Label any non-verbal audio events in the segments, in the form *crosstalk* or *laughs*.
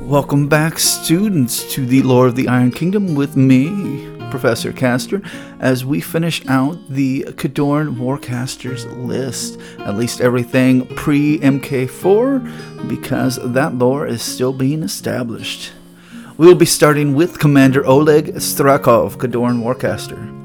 Welcome back, students, to the Lore of the Iron Kingdom with me, Professor Castor, as we finish out the Khadoran Warcasters list. At least everything pre MK4, because that lore is still being established. We will be starting with Commander Oleg Strakov, Khadoran Warcaster.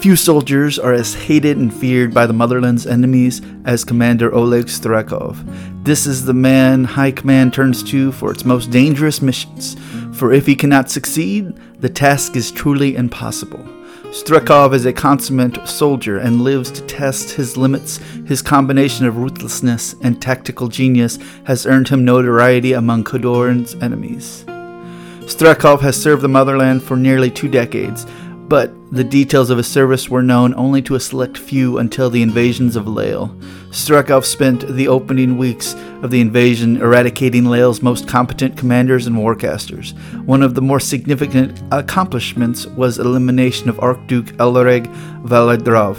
Few soldiers are as hated and feared by the motherland's enemies as Commander Oleg Strakov. This is the man High Command turns to for its most dangerous missions, for if he cannot succeed, the task is truly impossible. Strakov is a consummate soldier and lives to test his limits. His combination of ruthlessness and tactical genius has earned him notoriety among Khadoran's enemies. Strakov has served the motherland for nearly two decades, but the details of his service were known only to a select few until the invasions of Llael. Strakov spent the opening weeks of the invasion eradicating Llael's most competent commanders and warcasters. One of the more significant accomplishments was elimination of Archduke Elreg Valadrov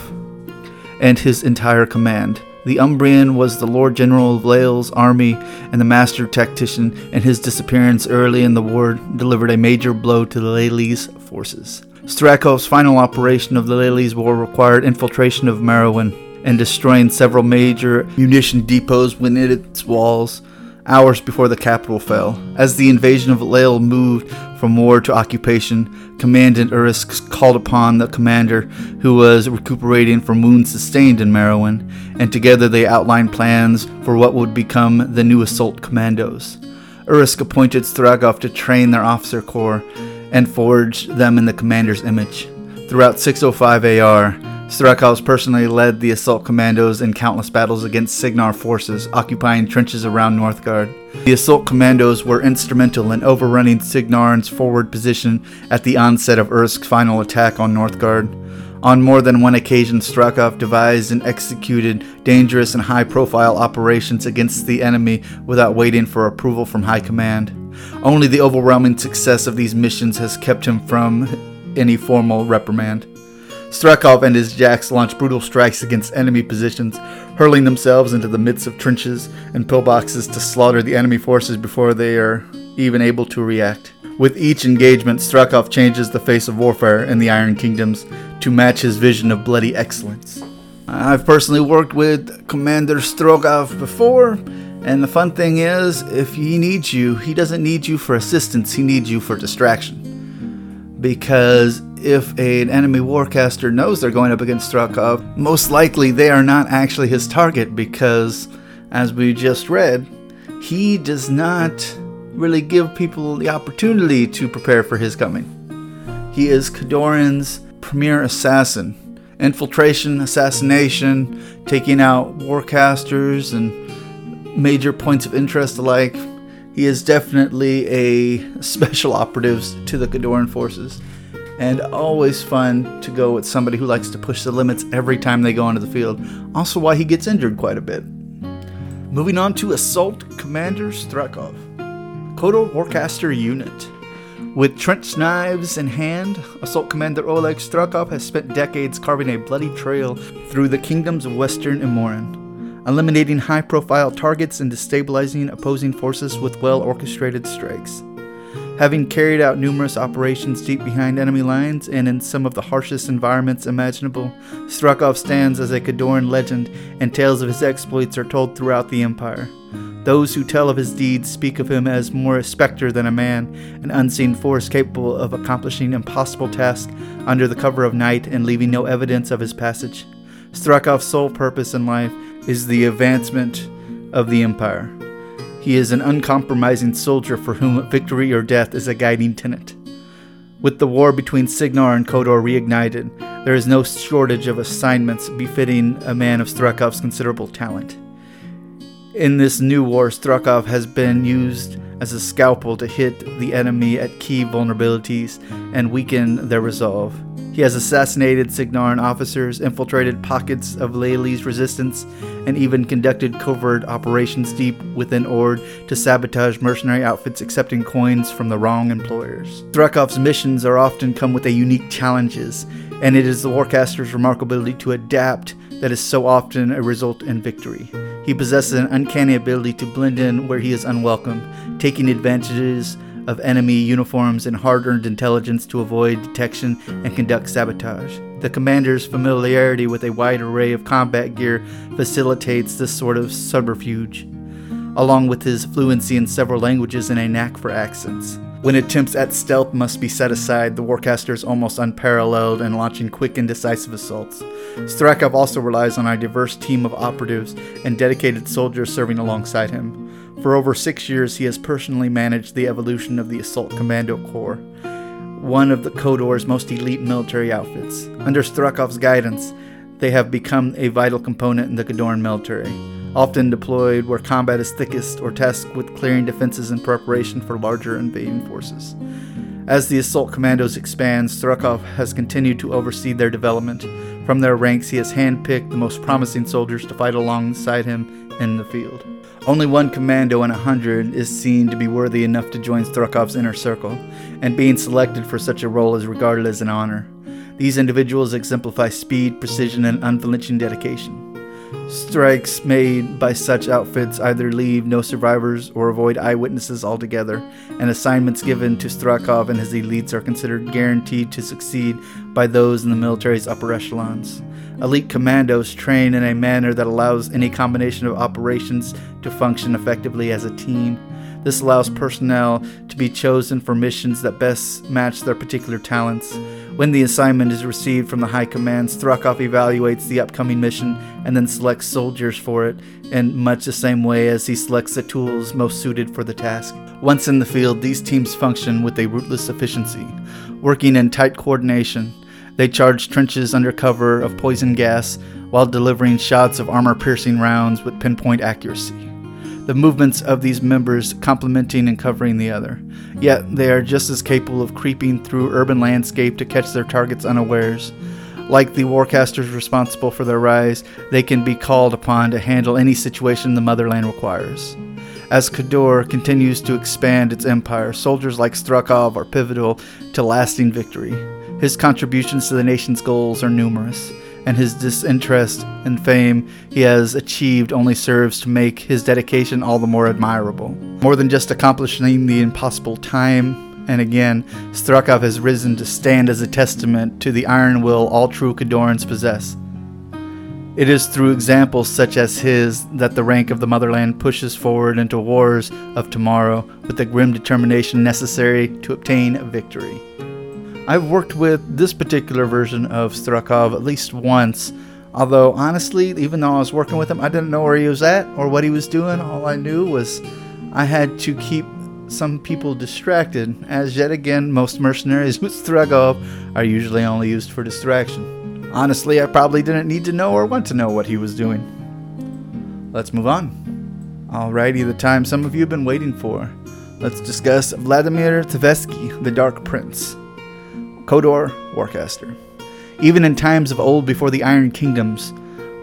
and his entire command. The Umbrian was the Lord General of Llael's army and the master tactician, and his disappearance early in the war delivered a major blow to Llaelese forces. Strakov's final operation of the Llaelese War required infiltration of Merywyn and destroying several major munition depots within its walls hours before the capital fell. As the invasion of Llael moved from war to occupation, Commandant Irusk called upon the commander, who was recuperating from wounds sustained in Merywyn, and together they outlined plans for what would become the new assault commandos. Irusk appointed Strakov to train their officer corps and forged them in the commander's image. Throughout 605 AR, Strakov personally led the assault commandos in countless battles against Cygnar forces occupying trenches around Northguard. The assault commandos were instrumental in overrunning Cygnar's forward position at the onset of Irusk's final attack on Northguard. On more than one occasion, Strakov devised and executed dangerous and high profile operations against the enemy without waiting for approval from High Command. Only the overwhelming success of these missions has kept him from any formal reprimand. Strakov and his jacks launched brutal strikes against enemy positions, hurling themselves into the midst of trenches and pillboxes to slaughter the enemy forces before they are even able to react. With each engagement, Strakov changes the face of warfare in the Iron Kingdoms to match his vision of bloody excellence. I've personally worked with Commander Strogov before, and the fun thing is, if he needs you, he doesn't need you for assistance, he needs you for distraction. Because if an enemy warcaster knows they're going up against Strakov, most likely they are not actually his target because, as we just read, he does not really give people the opportunity to prepare for his coming. He is Khadoran's premier assassin. Infiltration, assassination, taking out warcasters, and major points of interest alike. He is definitely a special operative to the Khadoran forces, and always fun to go with somebody who likes to push the limits every time they go onto the field. Also, why he gets injured quite a bit. Moving on to Assault Commander Strakov, Khador Warcaster Unit. With trench knives in hand, Assault Commander Oleg Strakov has spent decades carving a bloody trail through the kingdoms of Western Immoren eliminating high profile targets and destabilizing opposing forces with well orchestrated strikes. Having carried out numerous operations deep behind enemy lines and in some of the harshest environments imaginable, Strakov stands as a Khadoran legend, and tales of his exploits are told throughout the Empire. Those who tell of his deeds speak of him as more a specter than a man, an unseen force capable of accomplishing impossible tasks under the cover of night and leaving no evidence of his passage. Strakov's sole purpose in life is the advancement of the Empire. He is an uncompromising soldier for whom victory or death is a guiding tenet. With the war between Cygnar and Khador reignited, there is no shortage of assignments befitting a man of Strakov's considerable talent. In this new war, Strakov has been used as a scalpel to hit the enemy at key vulnerabilities and weaken their resolve. He has assassinated Cygnaran officers, infiltrated pockets of Llaelese resistance, and even conducted covert operations deep within Ord to sabotage mercenary outfits accepting coins from the wrong employers. Strakov's missions are often come with a unique challenges, and it is the Warcaster's remarkable ability to adapt that is so often a result in victory. He possesses an uncanny ability to blend in where he is unwelcome, taking advantages of enemy uniforms and hard earned intelligence to avoid detection and conduct sabotage. The commander's familiarity with a wide array of combat gear facilitates this sort of subterfuge, along with his fluency in several languages and a knack for accents. When attempts at stealth must be set aside, the Warcaster is almost unparalleled in launching quick and decisive assaults. Strakov also relies on a diverse team of operatives and dedicated soldiers serving alongside him. For over six years, he has personally managed the evolution of the Assault Commando Corps, one of the Khador's most elite military outfits. Under Strakov's guidance, they have become a vital component in the Khadoran military often deployed where combat is thickest or tasked with clearing defenses in preparation for larger invading forces. As the assault commandos expand, Strakov has continued to oversee their development. From their ranks, he has handpicked the most promising soldiers to fight alongside him in the field. Only one commando in a hundred is seen to be worthy enough to join Strakov's inner circle, and being selected for such a role is regarded as an honor. These individuals exemplify speed, precision, and unflinching dedication. Strikes made by such outfits either leave no survivors or avoid eyewitnesses altogether, and assignments given to Strakov and his elites are considered guaranteed to succeed by those in the military's upper echelons. Elite commandos train in a manner that allows any combination of operations to function effectively as a team. This allows personnel to be chosen for missions that best match their particular talents. When the assignment is received from the High Command, Strakov evaluates the upcoming mission and then selects soldiers for it in much the same way as he selects the tools most suited for the task. Once in the field, these teams function with a ruthless efficiency, working in tight coordination. They charge trenches under cover of poison gas while delivering shots of armor piercing rounds with pinpoint accuracy the movements of these members complementing and covering the other. Yet they are just as capable of creeping through urban landscape to catch their targets unawares. Like the warcasters responsible for their rise, they can be called upon to handle any situation the motherland requires. As Khador continues to expand its empire, soldiers like Strakov are pivotal to lasting victory. His contributions to the nation's goals are numerous and his disinterest in fame he has achieved only serves to make his dedication all the more admirable. More than just accomplishing the impossible time and again, Strakov has risen to stand as a testament to the iron will all true Khadorans possess. It is through examples such as his that the rank of the motherland pushes forward into wars of tomorrow with the grim determination necessary to obtain victory. I've worked with this particular version of Strakov at least once. Although, honestly, even though I was working with him, I didn't know where he was at or what he was doing. All I knew was I had to keep some people distracted, as yet again, most mercenaries *laughs* with Strakov are usually only used for distraction. Honestly, I probably didn't need to know or want to know what he was doing. Let's move on. Alrighty, the time some of you have been waiting for. Let's discuss Vladimir Tzepesci, the Dark Prince. Khador Warcaster. Even in times of old before the Iron Kingdoms,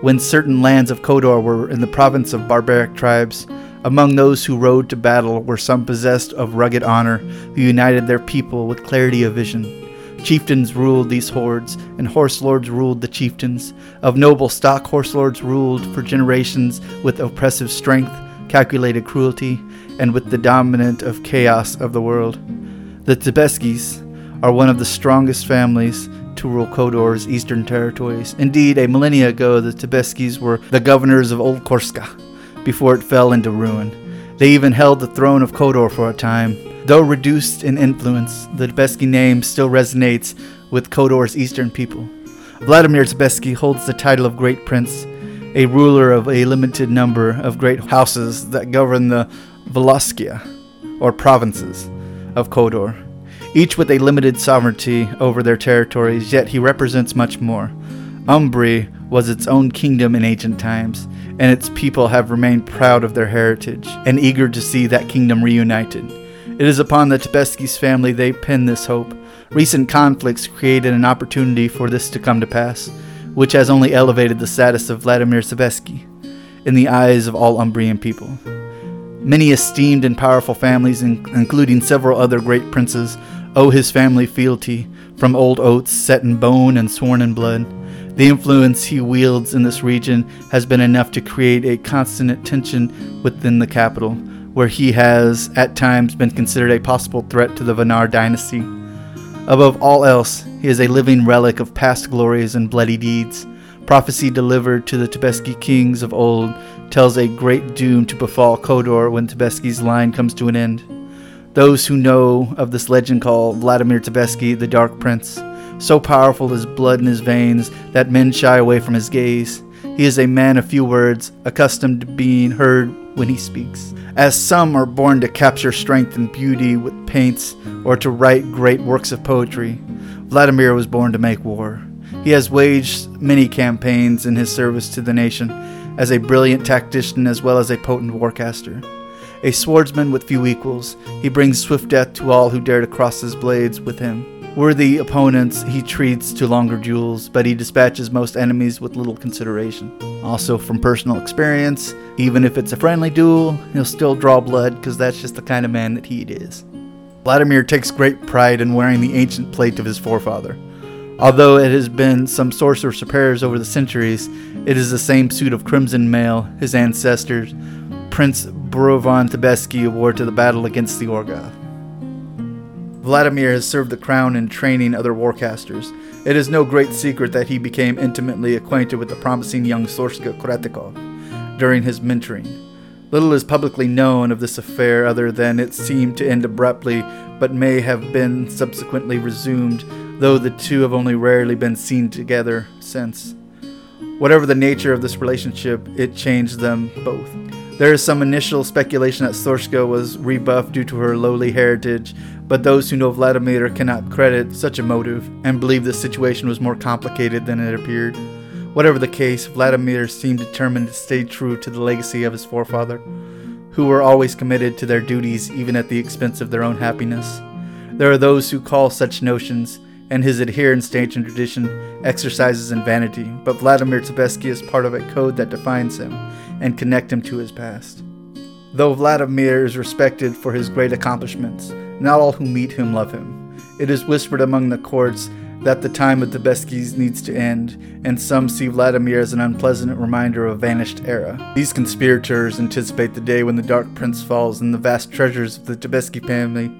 when certain lands of Khador were in the province of barbaric tribes, among those who rode to battle were some possessed of rugged honor, who united their people with clarity of vision. Chieftains ruled these hordes, and horse lords ruled the chieftains. Of noble stock, horse lords ruled for generations with oppressive strength, calculated cruelty, and with the dominant of chaos of the world. The Tzepescis, are one of the strongest families to rule Khador's eastern territories. Indeed, a millennia ago, the Tzepescis were the governors of Old Korska before it fell into ruin. They even held the throne of Khador for a time. Though reduced in influence, the Tzepesci name still resonates with Khador's eastern people. Vladimir Tzepesci holds the title of Great Prince, a ruler of a limited number of great houses that govern the Voloskia, or provinces, of Khador each with a limited sovereignty over their territories, yet he represents much more. Umbrey was its own kingdom in ancient times, and its people have remained proud of their heritage and eager to see that kingdom reunited. It is upon the Tzepescis family they pin this hope. Recent conflicts created an opportunity for this to come to pass, which has only elevated the status of Vladimir Tzepesci in the eyes of all Umbrean people. Many esteemed and powerful families, including several other great princes, owe his family fealty from old oaths set in bone and sworn in blood. The influence he wields in this region has been enough to create a constant tension within the capital, where he has at times been considered a possible threat to the Vanar dynasty. Above all else, he is a living relic of past glories and bloody deeds. Prophecy delivered to the Tzepesci kings of old tells a great doom to befall Khador when Tzepesci's line comes to an end. Those who know of this legend call Vladimir Tzepesci the Dark Prince. So powerful is blood in his veins that men shy away from his gaze. He is a man of few words, accustomed to being heard when he speaks. As some are born to capture strength and beauty with paints or to write great works of poetry, Vladimir was born to make war. He has waged many campaigns in his service to the nation as a brilliant tactician as well as a potent warcaster. A swordsman with few equals, he brings swift death to all who dare to cross his blades with him. Worthy opponents he treats to longer duels, but he dispatches most enemies with little consideration. Also, from personal experience, even if it's a friendly duel, he'll still draw blood because that's just the kind of man that he is. Vladimir takes great pride in wearing the ancient plate of his forefather. Although it has been some sorcerer's repairs over the centuries, it is the same suit of crimson mail his ancestors, Prince Borovan Tzepesci, wore to the battle against the Orgoth. Vladimir has served the crown in training other warcasters. It is no great secret that he became intimately acquainted with the promising young Sorscha Kratikoff during his mentoring. Little is publicly known of this affair other than it seemed to end abruptly, but may have been subsequently resumed though the two have only rarely been seen together since. Whatever the nature of this relationship, it changed them both. There is some initial speculation that Sorscha was rebuffed due to her lowly heritage, but those who know Vladimir cannot credit such a motive and believe the situation was more complicated than it appeared. Whatever the case, Vladimir seemed determined to stay true to the legacy of his forefather, who were always committed to their duties even at the expense of their own happiness. There are those who call such notions and his adherence to ancient tradition exercises in vanity, but Vladimir Tzepesci is part of a code that defines him and connect him to his past. Though Vladimir is respected for his great accomplishments, not all who meet him love him. It is whispered among the courts that the time of the needs to end, and some see Vladimir as an unpleasant reminder of a vanished era. These conspirators anticipate the day when the Dark Prince falls and the vast treasures of the Tzepesci family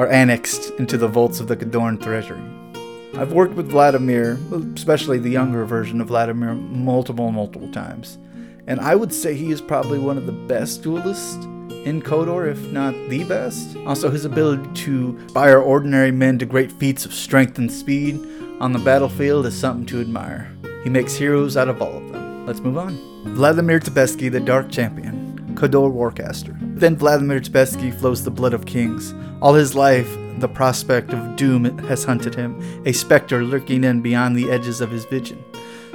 are annexed into the vaults of the Khadoran treasury. I've worked with Vladimir, especially the younger version of Vladimir, multiple, multiple times, and I would say he is probably one of the best duelists in Khador, if not the best. Also, his ability to inspire ordinary men to great feats of strength and speed on the battlefield is something to admire. He makes heroes out of all of them. Let's move on. Vladimir Tzepesci, the Dark Champion, Khador Warcaster. Then Vladimir Tzepesci flows the blood of kings, all his life, the prospect of doom has hunted him, a specter lurking in beyond the edges of his vision.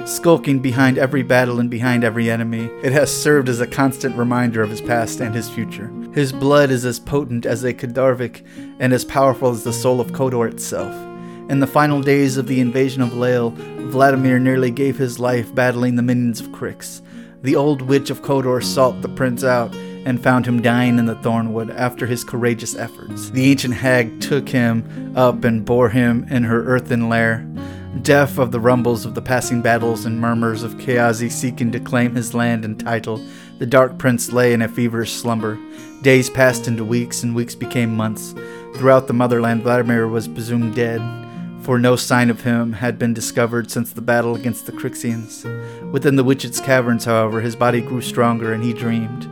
Skulking behind every battle and behind every enemy, it has served as a constant reminder of his past and his future. His blood is as potent as a Khadarvik and as powerful as the soul of Khador itself. In the final days of the invasion of Llael, Vladimir nearly gave his life battling the minions of Cryx. The old witch of Khador sought the prince out and found him dying in the thornwood after his courageous efforts. The ancient hag took him up and bore him in her earthen lair. Deaf of the rumbles of the passing battles and murmurs of Kayazy seeking to claim his land and title, the Dark Prince lay in a feverish slumber. Days passed into weeks, and weeks became months. Throughout the motherland, Vladimir was presumed dead, for no sign of him had been discovered since the battle against the Cryxians. Within the witch's caverns, however, his body grew stronger, and he dreamed.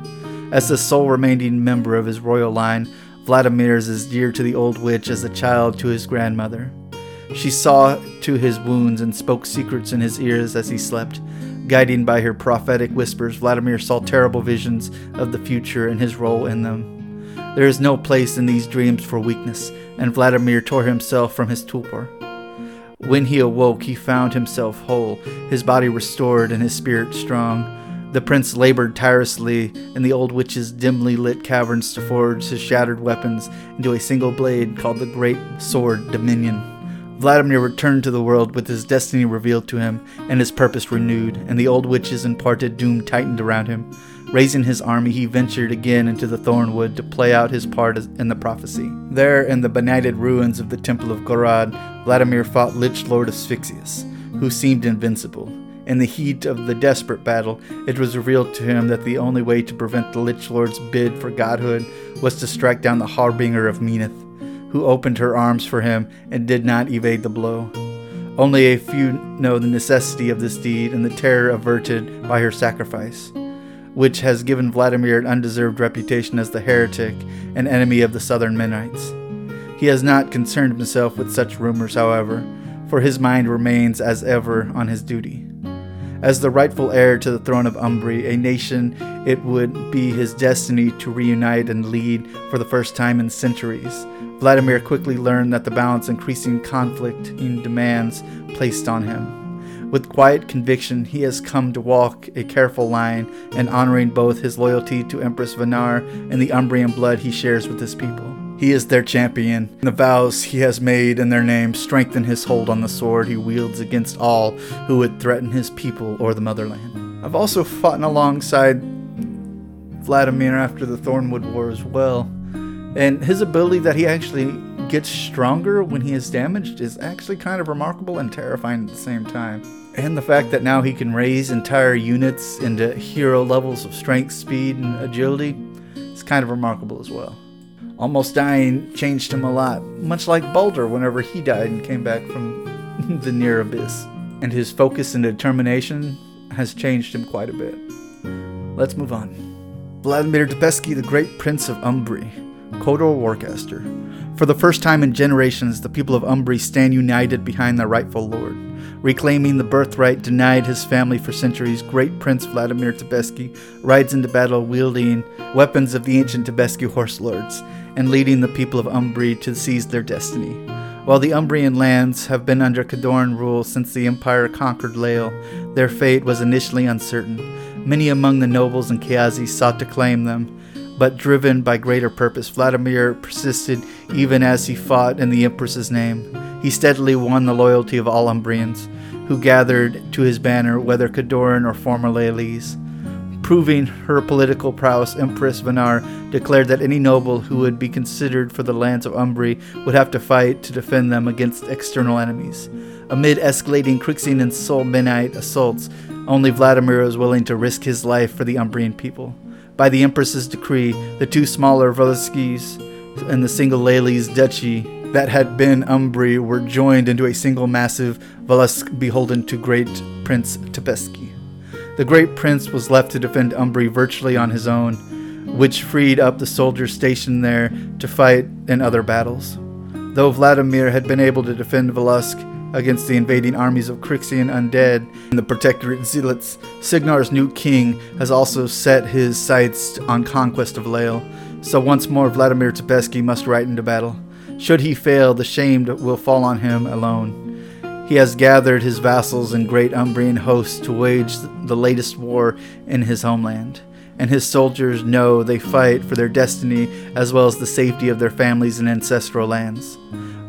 As the sole remaining member of his royal line, Vladimir is as dear to the old witch as a child to his grandmother. She saw to his wounds and spoke secrets in his ears as he slept. Guiding by her prophetic whispers, Vladimir saw terrible visions of the future and his role in them. There is no place in these dreams for weakness, and Vladimir tore himself from his torpor. When he awoke, he found himself whole, his body restored and his spirit strong. The prince labored tirelessly in the old witch's dimly lit caverns to forge his shattered weapons into a single blade called the Great Sword Dominion. Vladimir returned to the world with his destiny revealed to him and his purpose renewed, and the old witch's imparted doom tightened around him. Raising his army, he ventured again into the Thornwood to play out his part in the prophecy. There, in the benighted ruins of the Temple of Garrodh, Vladimir fought Lich Lord Asphyxious who seemed invincible. In the heat of the desperate battle, it was revealed to him that the only way to prevent the Lich Lord's bid for godhood was to strike down the harbinger of Menoth, who opened her arms for him and did not evade the blow. Only a few know the necessity of this deed and the terror averted by her sacrifice, which has given Vladimir an undeserved reputation as the heretic and enemy of the southern Menites. He has not concerned himself with such rumors, however, for his mind remains as ever on his duty. As the rightful heir to the throne of Umbrey, a nation it would be his destiny to reunite and lead for the first time in centuries. Vladimir quickly learned that the balance increasing conflict in demands placed on him. With quiet conviction, he has come to walk a careful line and honoring both his loyalty to Empress Vanar and the Umbrean blood he shares with his people. He is their champion. and The vows he has made in their name strengthen his hold on the sword he wields against all who would threaten his people or the motherland. I've also fought alongside Vladimir after the Thornwood War as well, and his ability that he actually gets stronger when he is damaged is actually kind of remarkable and terrifying at the same time. And the fact that now he can raise entire units into hero levels of strength, speed, and agility is kind of remarkable as well. Almost dying changed him a lot, much like Baldur whenever he died and came back from *laughs* the near abyss. And his focus and determination has changed him quite a bit. Let's move on. Vladimir Tzepesci, the great prince of Umbrey, Khador Warcaster. For the first time in generations, the people of Umbrey stand united behind their rightful lord. Reclaiming the birthright denied his family for centuries, great Prince Vladimir Tzepesci rides into battle wielding weapons of the ancient Tzepesci horse lords and leading the people of Umbrey to seize their destiny. While the Umbrean lands have been under Khadoran rule since the Empire conquered Llael, their fate was initially uncertain. Many among the nobles and Kayazy sought to claim them, but driven by greater purpose, Vladimir persisted even as he fought in the Empress's name. He steadily won the loyalty of all Umbreans, who gathered to his banner, whether Khadoran or former Llaelese. Proving her political prowess, Empress Vanar declared that any noble who would be considered for the lands of Umbrey would have to fight to defend them against external enemies. Amid escalating Cryxian and Sul Menite assaults, only Vladimir was willing to risk his life for the Umbrean people. By the Empress's decree, the two smaller Volskis and the single Llaelese duchy that had been Umbrey were joined into a single massive Volsk beholden to great Prince Tzepesci. The great prince was left to defend Umbrey virtually on his own, which freed up the soldiers stationed there to fight in other battles. Though Vladimir had been able to defend Volsk against the invading armies of Cryxian undead and the protectorate zealots, Cygnar's new king has also set his sights on conquest of Llael, so once more Vladimir Tzepesci must ride into battle. Should he fail, the shame will fall on him alone. He has gathered his vassals and great Umbrean hosts to wage the latest war in his homeland, and his soldiers know they fight for their destiny as well as the safety of their families and ancestral lands.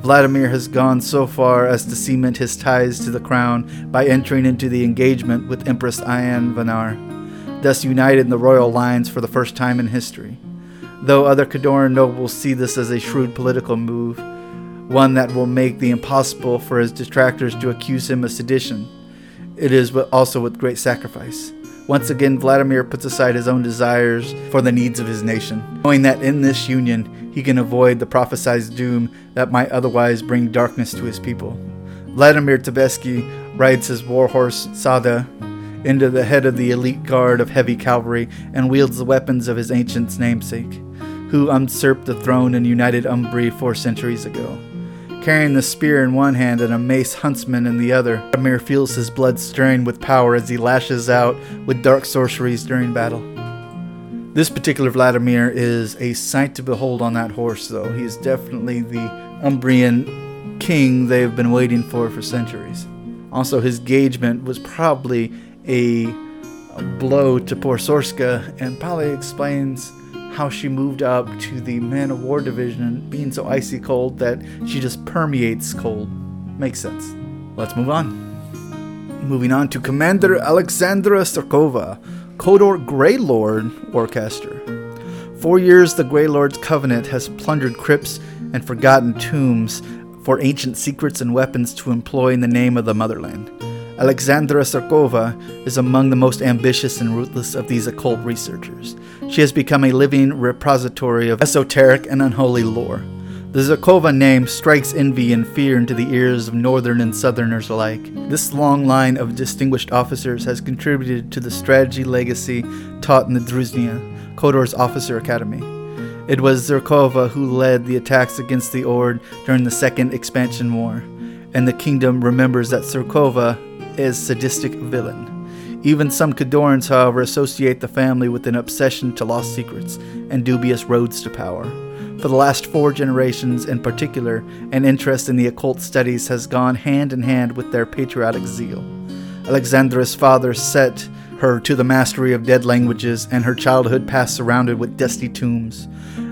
Vladimir has gone so far as to cement his ties to the crown by entering into the engagement with Empress Ayn Vanar, thus united in the royal lines for the first time in history. Though other Khadoran nobles see this as a shrewd political move, one that will make the impossible for his detractors to accuse him of sedition. It is also with great sacrifice. Once again, Vladimir puts aside his own desires for the needs of his nation, knowing that in this union he can avoid the prophesied doom that might otherwise bring darkness to his people. Vladimir Tzepesci rides his warhorse Sada into the head of the elite guard of heavy cavalry and wields the weapons of his ancient namesake, who usurped the throne and united Umbrey four centuries ago carrying the spear in one hand and a mace huntsman in the other. Amir feels his blood stirring with power as he lashes out with dark sorceries during battle. This particular Vladimir is a sight to behold on that horse, though. He is definitely the Umbrean king they've been waiting for for centuries. Also, his engagement was probably a, a blow to poor Sorscha and probably explains how she moved up to the man of war division being so icy cold that she just permeates cold. Makes sense. Let's move on. Moving on to Commander Aleksandra Starkova, Khador Grey Lord Warcaster. For years, the Grey Lord's Covenant has plundered crypts and forgotten tombs for ancient secrets and weapons to employ in the name of the motherland. Aleksandra Zerkova is among the most ambitious and ruthless of these occult researchers. She has become a living repository of esoteric and unholy lore. The Zerkova name strikes envy and fear into the ears of northern and southerners alike. This long line of distinguished officers has contributed to the strategy legacy taught in the Druzhina, Khador's officer academy. It was Zerkova who led the attacks against the Ord during the Second Expansion War, and the kingdom remembers that Zerkova is sadistic villain. Even some Khadorans, however, associate the family with an obsession to lost secrets and dubious roads to power. For the last four generations, in particular, an interest in the occult studies has gone hand in hand with their patriotic zeal. Aleksandra's father set her to the mastery of dead languages, and her childhood passed surrounded with dusty tombs.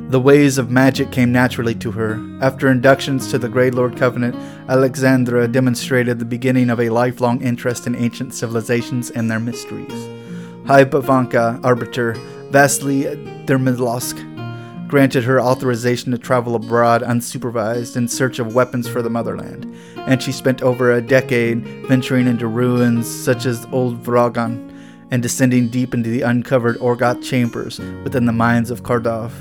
The ways of magic came naturally to her. After inductions to the Grey Lord Covenant, Aleksandra demonstrated the beginning of a lifelong interest in ancient civilizations and their mysteries. High Bovanka Arbiter Vasily Dermidlovsk granted her authorization to travel abroad unsupervised in search of weapons for the motherland, and she spent over a decade venturing into ruins such as Old Vragan and descending deep into the uncovered Orgoth chambers within the mines of Khardov.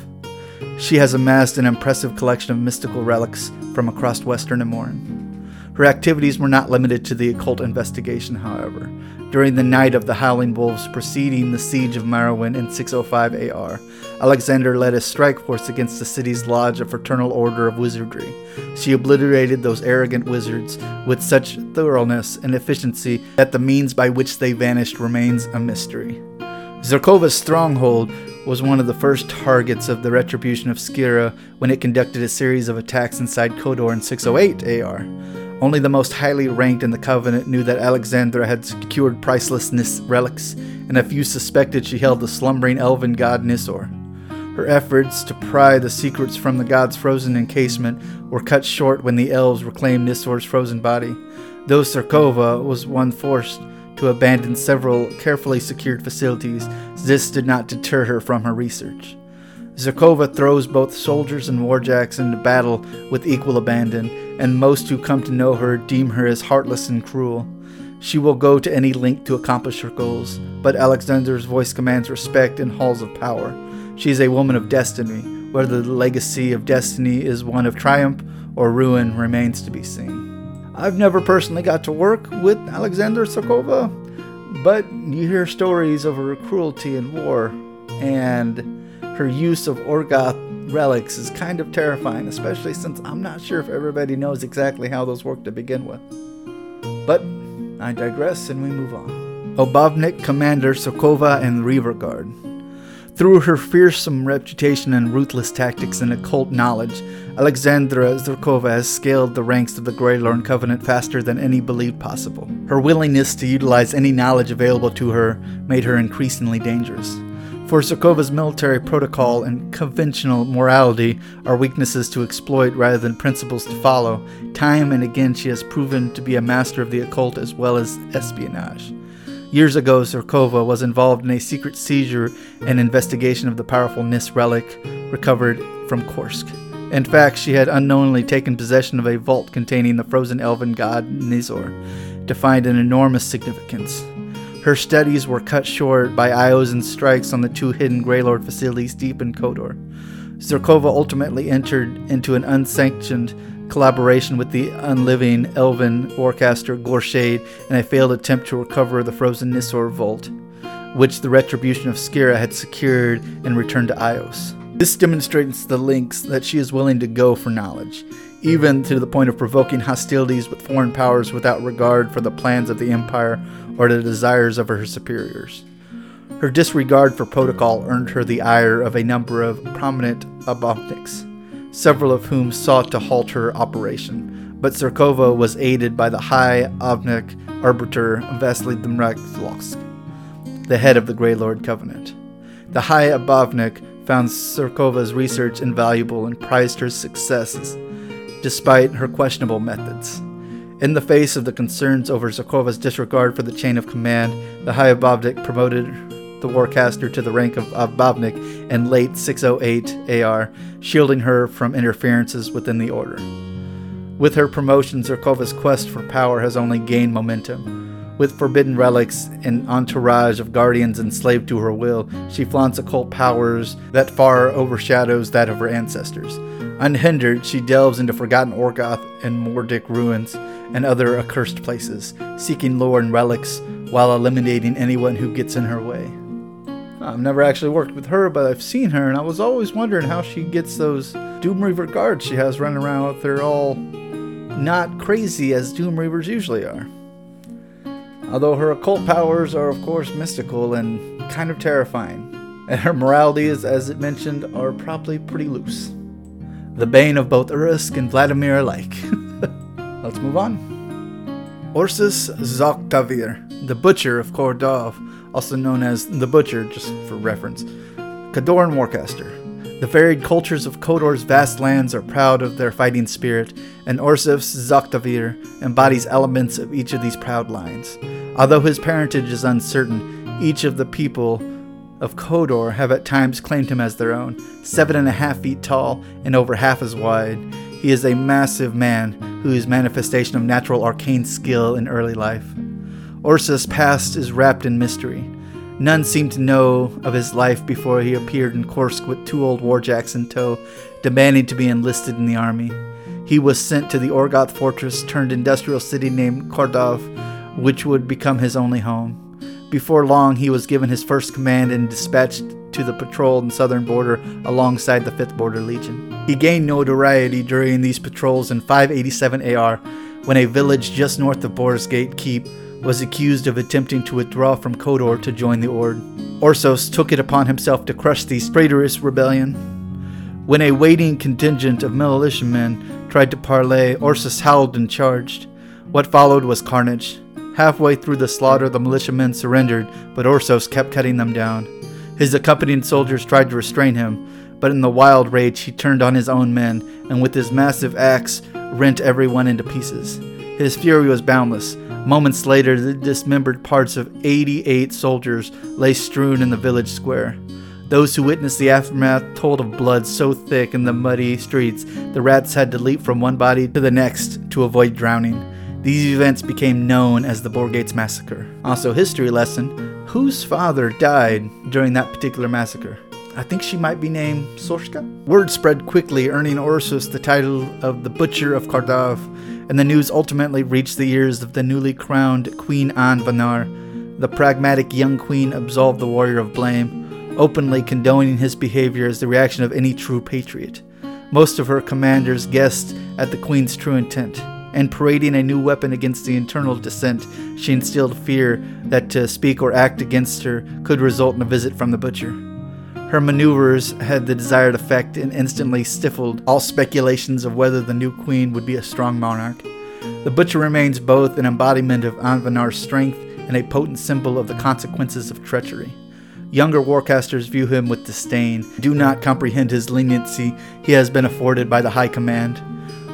She has amassed an impressive collection of mystical relics from across western Immoren. Her activities were not limited to the occult investigation, however. During the night of the Howling Wolves preceding the siege of Merywyn in 605 AR, Alexander led a strike force against the city's lodge of Fraternal Order of Wizardry. She obliterated those arrogant wizards with such thoroughness and efficiency that the means by which they vanished remains a mystery. Zerkova's stronghold was one of the first targets of the retribution of Scyrah when it conducted a series of attacks inside Khador in 608 AR. Only the most highly ranked in the Covenant knew that Aleksandra had secured priceless relics, and a few suspected she held the slumbering elven god Nyssor. Her efforts to pry the secrets from the god's frozen encasement were cut short when the elves reclaimed Nyssor's frozen body. Though Zerkova was one forced to abandon several carefully secured facilities, this did not deter her from her research. Zerkova throws both soldiers and warjacks into battle with equal abandon, and most who come to know her deem her as heartless and cruel. She will go to any length to accomplish her goals, but Alexander's voice commands respect in halls of power. She is a woman of destiny. Whether the legacy of destiny is one of triumph or ruin remains to be seen. I've never personally got to work with Alexander Sokova, but you hear stories of her cruelty in war, and her use of Orgoth relics is kind of terrifying, especially since I'm not sure if everybody knows exactly how those work to begin with. But I digress and we move on. Obavnik, Commander Sokova, and Reaver Guard. Through her fearsome reputation and ruthless tactics and occult knowledge, Aleksandra Zerkova has scaled the ranks of the Grey Greylorn Covenant faster than any believed possible. Her willingness to utilize any knowledge available to her made her increasingly dangerous. For Zerkova's military protocol and conventional morality are weaknesses to exploit rather than principles to follow. Time and again, she has proven to be a master of the occult as well as espionage. Years ago, Zerkova was involved in a secret seizure and investigation of the powerful Nyss relic recovered from Korsk. In fact, she had unknowingly taken possession of a vault containing the frozen elven god Nyssor to find an enormous significance. Her studies were cut short by Ios and strikes on the two hidden Greylord facilities deep in Khotor. Zerkova ultimately entered into an unsanctioned collaboration with the unliving elven warcaster Goreshade in a failed attempt to recover the frozen Nyssor vault, which the retribution of Scyrah had secured and returned to Ios. This demonstrates the links that she is willing to go for knowledge, even to the point of provoking hostilities with foreign powers without regard for the plans of the Empire or the desires of her superiors. Her disregard for protocol earned her the ire of a number of prominent Obavniks, several of whom sought to halt her operation, but Zerkova was aided by the High Avnik Arbiter Vasily Demraklovsk, the head of the Grey Lord Covenant. The High Obavnik found Zerkova's research invaluable and prized her successes despite her questionable methods. In the face of the concerns over Zerkova's disregard for the chain of command, the High Obavnik promoted the Warcaster to the rank of Obavnik in late 608 AR, shielding her from interferences within the Order. With her promotion, Zerkova's quest for power has only gained momentum. With forbidden relics and entourage of guardians enslaved to her will, she flaunts occult powers that far overshadows that of her ancestors. Unhindered, she delves into forgotten Orgoth and Mordic ruins and other accursed places, seeking lore and relics while eliminating anyone who gets in her way. I've never actually worked with her, but I've seen her, and I was always wondering how she gets those Doom Reaver guards she has running around with her all not crazy as Doom Reavers usually are. Although her occult powers are, of course, mystical and kind of terrifying, and her moralities, as it mentioned, are probably pretty loose. The bane of both Uruk and Vladimir alike. *laughs* Let's move on. Orsus Zoktavir, the Butcher of Khardov, also known as the Butcher, just for reference. Khadoran Warcaster. The varied cultures of Khador's vast lands are proud of their fighting spirit, and Orsus Zoktavir embodies elements of each of these proud lines. Although his parentage is uncertain, each of the people of Khador have at times claimed him as their own. Seven and a half feet tall and over half as wide, he is a massive man whose manifestation of natural arcane skill in early life. Orsus' past is wrapped in mystery. None seem to know of his life before he appeared in Korsk with two old warjacks in tow, demanding to be enlisted in the army. He was sent to the Orgoth fortress turned industrial city named Khardov, which would become his only home. Before long, he was given his first command and dispatched to the patrol in southern border alongside the 5th Border Legion. He gained notoriety during these patrols in 587 AR when a village just north of Boar's Gate Keep was accused of attempting to withdraw from Khador to join the Ord. Orsus took it upon himself to crush the traitorous rebellion. When a waiting contingent of militiamen tried to parley, Orsus howled and charged. What followed was carnage. Halfway through the slaughter, the militiamen surrendered, but Orsus kept cutting them down. His accompanying soldiers tried to restrain him, but in the wild rage he turned on his own men, and with his massive axe rent everyone into pieces. His fury was boundless. Moments later, the dismembered parts of 88 soldiers lay strewn in the village square. Those who witnessed the aftermath told of blood so thick in the muddy streets the rats had to leap from one body to the next to avoid drowning. These events became known as the Boargates Massacre. Also, history lesson whose father died during that particular massacre. I think she might be named Sorscha. Word spread quickly, earning Orsus the title of the Butcher of Khardov, and the news ultimately reached the ears of the newly crowned Queen Ayn Vanar. The pragmatic young queen absolved the warrior of blame, openly condoning his behavior as the reaction of any true patriot. Most of her commanders guessed at the queen's true intent and parading a new weapon against the internal dissent, she instilled fear that to speak or act against her could result in a visit from the butcher. Her maneuvers had the desired effect and instantly stifled all speculations of whether the new queen would be a strong monarch. The butcher remains both an embodiment of Ayn Vanar's strength and a potent symbol of the consequences of treachery. Younger warcasters view him with disdain, do not comprehend his leniency he has been afforded by the High Command.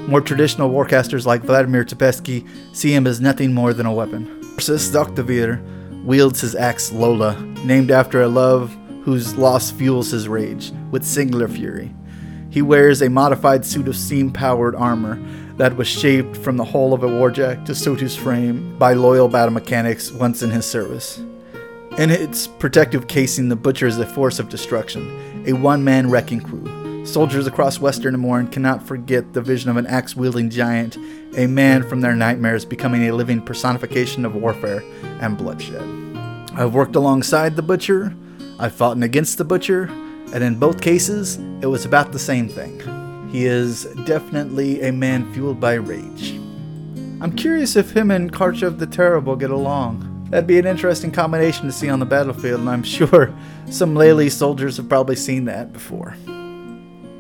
More traditional warcasters like Vladimir Tzepesci see him as nothing more than a weapon. Orsus Zoktavir wields his axe Lola, named after a love whose loss fuels his rage, with singular fury. He wears a modified suit of steam powered armor that was shaped from the hull of a warjack to suit his frame by loyal battle mechanics once in his service. In its protective casing, the Butcher is a force of destruction, a one man wrecking crew. Soldiers across Western Immoren cannot forget the vision of an axe wielding giant, a man from their nightmares becoming a living personification of warfare and bloodshed. I've worked alongside the Butcher, I've fought against the Butcher, and in both cases, it was about the same thing. He is definitely a man fueled by rage. I'm curious if him and Karchev the Terrible get along. That'd be an interesting combination to see on the battlefield, and I'm *laughs* sure some Lely soldiers have probably seen that before.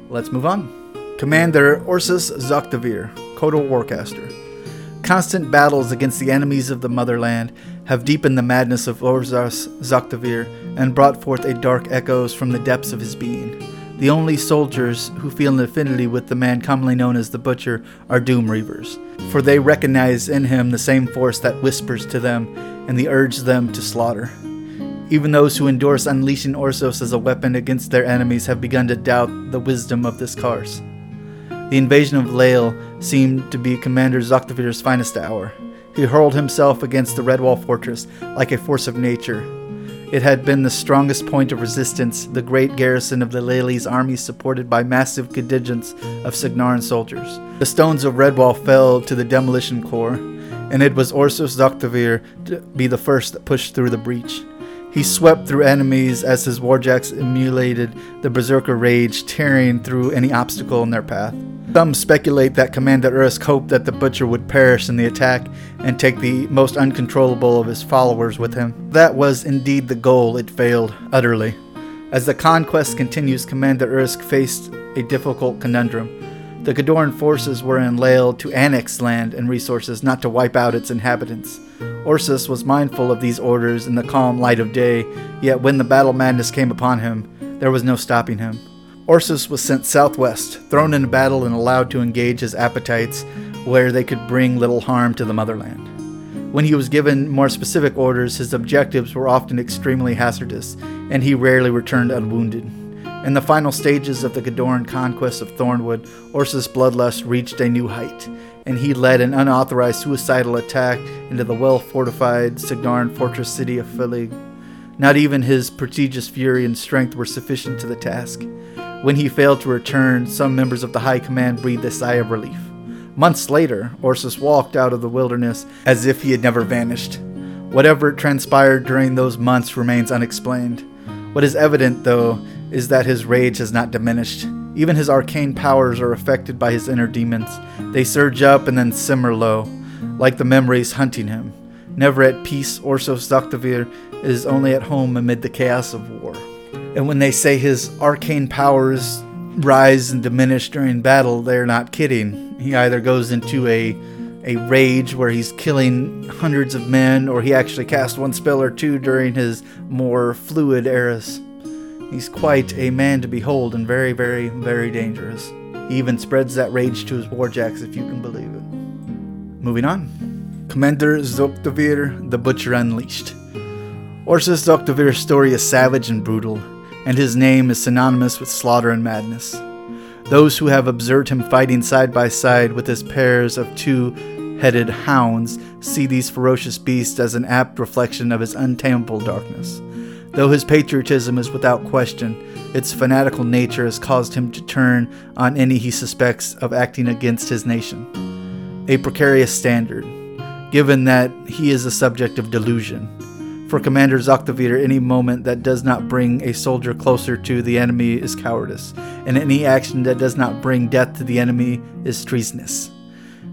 Let's move on. Commander Orsus Zoktavir, Khador Warcaster. Constant battles against the enemies of the motherland have deepened the madness of Orsus Zoktavir and brought forth a dark echoes from the depths of his being. The only soldiers who feel an affinity with the man commonly known as the Butcher are Doom Reavers, for they recognize in him the same force that whispers to them and the urge them to slaughter. Even those who endorse unleashing Ursus as a weapon against their enemies have begun to doubt the wisdom of this course. The invasion of Llael seemed to be Commander Zoktavir's finest hour. He hurled himself against the Redwall fortress like a force of nature. It had been the strongest point of resistance, the great garrison of the Llaelese army supported by massive contingents of Cygnaran soldiers. The stones of Redwall fell to the demolition corps, and it was Orsus Zoktavir to be the first that pushed through the breach. He swept through enemies as his warjacks emulated the berserker rage, tearing through any obstacle in their path. Some speculate that Commander Irusk hoped that the butcher would perish in the attack and take the most uncontrollable of his followers with him. That was indeed the goal, it failed utterly. As the conquest continues, Commander Irusk faced a difficult conundrum. The Khadoran forces were enlailed to annex land and resources, not to wipe out its inhabitants. Orsus was mindful of these orders in the calm light of day, yet when the battle madness came upon him, there was no stopping him. Orsus was sent southwest, thrown into battle, and allowed to engage his appetites where they could bring little harm to the motherland. When he was given more specific orders, his objectives were often extremely hazardous, and he rarely returned unwounded. In the final stages of the Khadoran conquest of Thornwood, Orsus' bloodlust reached a new height, and he led an unauthorized suicidal attack into the well fortified Cygnaran fortress city of Fellig. Not even his prodigious fury and strength were sufficient to the task. When he failed to return, some members of the High Command breathed a sigh of relief. Months later, Orsus walked out of the wilderness as if he had never vanished. Whatever transpired during those months remains unexplained. What is evident, though, is that his rage has not diminished. Even his arcane powers are affected by his inner demons. They surge up and then simmer low, like the memories hunting him. Never at peace, Orsus Zoktavir is only at home amid the chaos of war. And when they say his arcane powers rise and diminish during battle, they're not kidding. He either goes into a a rage where he's killing hundreds of men, or he actually casts one spell or two during his more fluid eras. He's quite a man to behold and very, very, very dangerous. He even spreads that rage to his warjacks, if you can believe it. Moving on. Commander Zoktavir, the Butcher Unleashed. Orsus Zoktavir's story is savage and brutal and his name is synonymous with slaughter and madness. Those who have observed him fighting side by side with his pairs of two headed hounds see these ferocious beasts as an apt reflection of his untamable darkness. Though his patriotism is without question, its fanatical nature has caused him to turn on any he suspects of acting against his nation. A precarious standard, given that he is the subject of delusion for Commander Zoktavir, any moment that does not bring a soldier closer to the enemy is cowardice, and any action that does not bring death to the enemy is treasonous.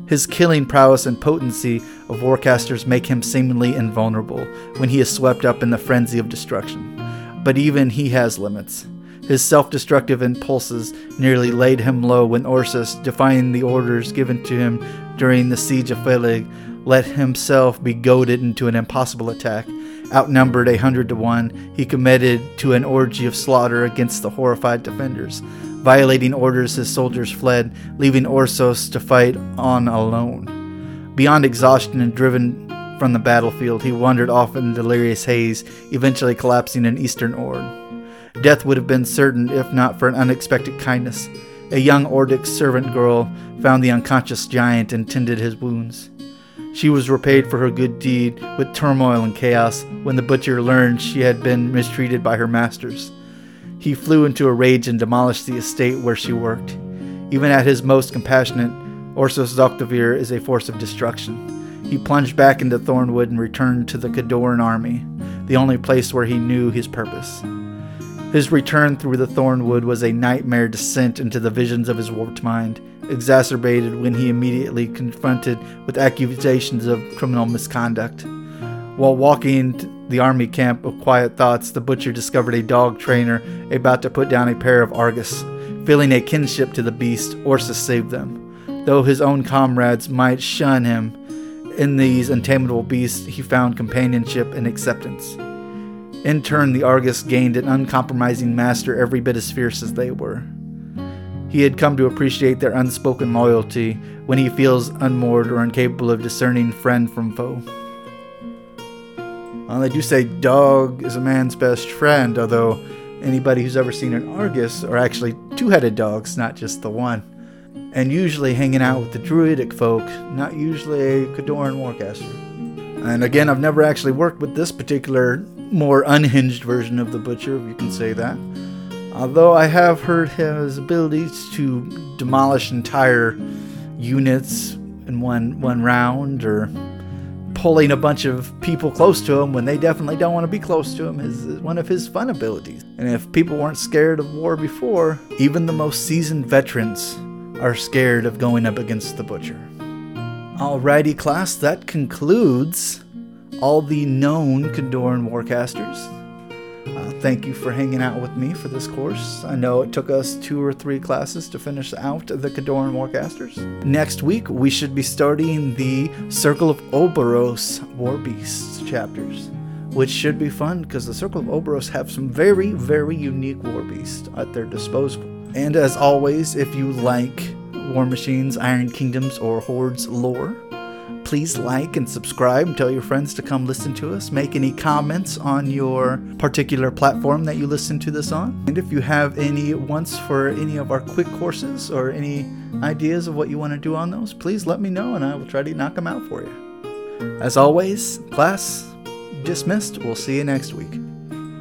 His killing prowess and potency of warcasters make him seemingly invulnerable when he is swept up in the frenzy of destruction. But even he has limits. His self destructive impulses nearly laid him low when Orsus, defying the orders given to him during the siege of Fellig, let himself be goaded into an impossible attack Outnumbered a hundred to one, he committed to an orgy of slaughter against the horrified defenders. Violating orders, his soldiers fled, leaving Orsus to fight on alone. Beyond exhaustion and driven from the battlefield, he wandered off in delirious haze, eventually collapsing in Eastern Ord. Death would have been certain if not for an unexpected kindness. A young Ordic servant girl found the unconscious giant and tended his wounds. She was repaid for her good deed with turmoil and chaos when the butcher learned she had been mistreated by her masters. He flew into a rage and demolished the estate where she worked. Even at his most compassionate, Orsus Zoktavir is a force of destruction. He plunged back into Thornwood and returned to the Khadoran army, the only place where he knew his purpose. His return through the Thornwood was a nightmare descent into the visions of his warped mind exacerbated when he immediately confronted with accusations of criminal misconduct. While walking the army camp of quiet thoughts, the butcher discovered a dog trainer about to put down a pair of Argus. Feeling a kinship to the beast, Orsus saved them. Though his own comrades might shun him, in these untamable beasts he found companionship and acceptance. In turn, the Argus gained an uncompromising master every bit as fierce as they were. He had come to appreciate their unspoken loyalty when he feels unmoored or incapable of discerning friend from foe. Well, they do say dog is a man's best friend, although anybody who's ever seen an Argus are actually two headed dogs, not just the one. and usually hanging out with the druidic folk, not usually a Khadoran Warcaster. And again, I've never actually worked with this particular more unhinged version of the Butcher, if you can say that. Although I have heard his abilities to demolish entire units in one one round or pulling a bunch of people close to him when they definitely don't want to be close to him is one of his fun abilities. And if people weren't scared of war before, even the most seasoned veterans are scared of going up against the butcher. Alrighty, class, that concludes all the known Khadoran Warcasters. Uh, thank you for hanging out with me for this course. I know it took us two or three classes to finish out the Khadoran Warcasters. Next week, we should be starting the Circle of Orboros War Beasts chapters, which should be fun because the Circle of Orboros have some very, very unique war beasts at their disposal. And as always, if you like War Machines, Iron Kingdoms, or Hordes lore, please like and subscribe tell your friends to come listen to us. Make any comments on your particular platform that you listen to this on. And if you have any wants for any of our quick courses or any ideas of what you want to do on those, please let me know and I will try to knock them out for you. As always, class dismissed. We'll see you next week.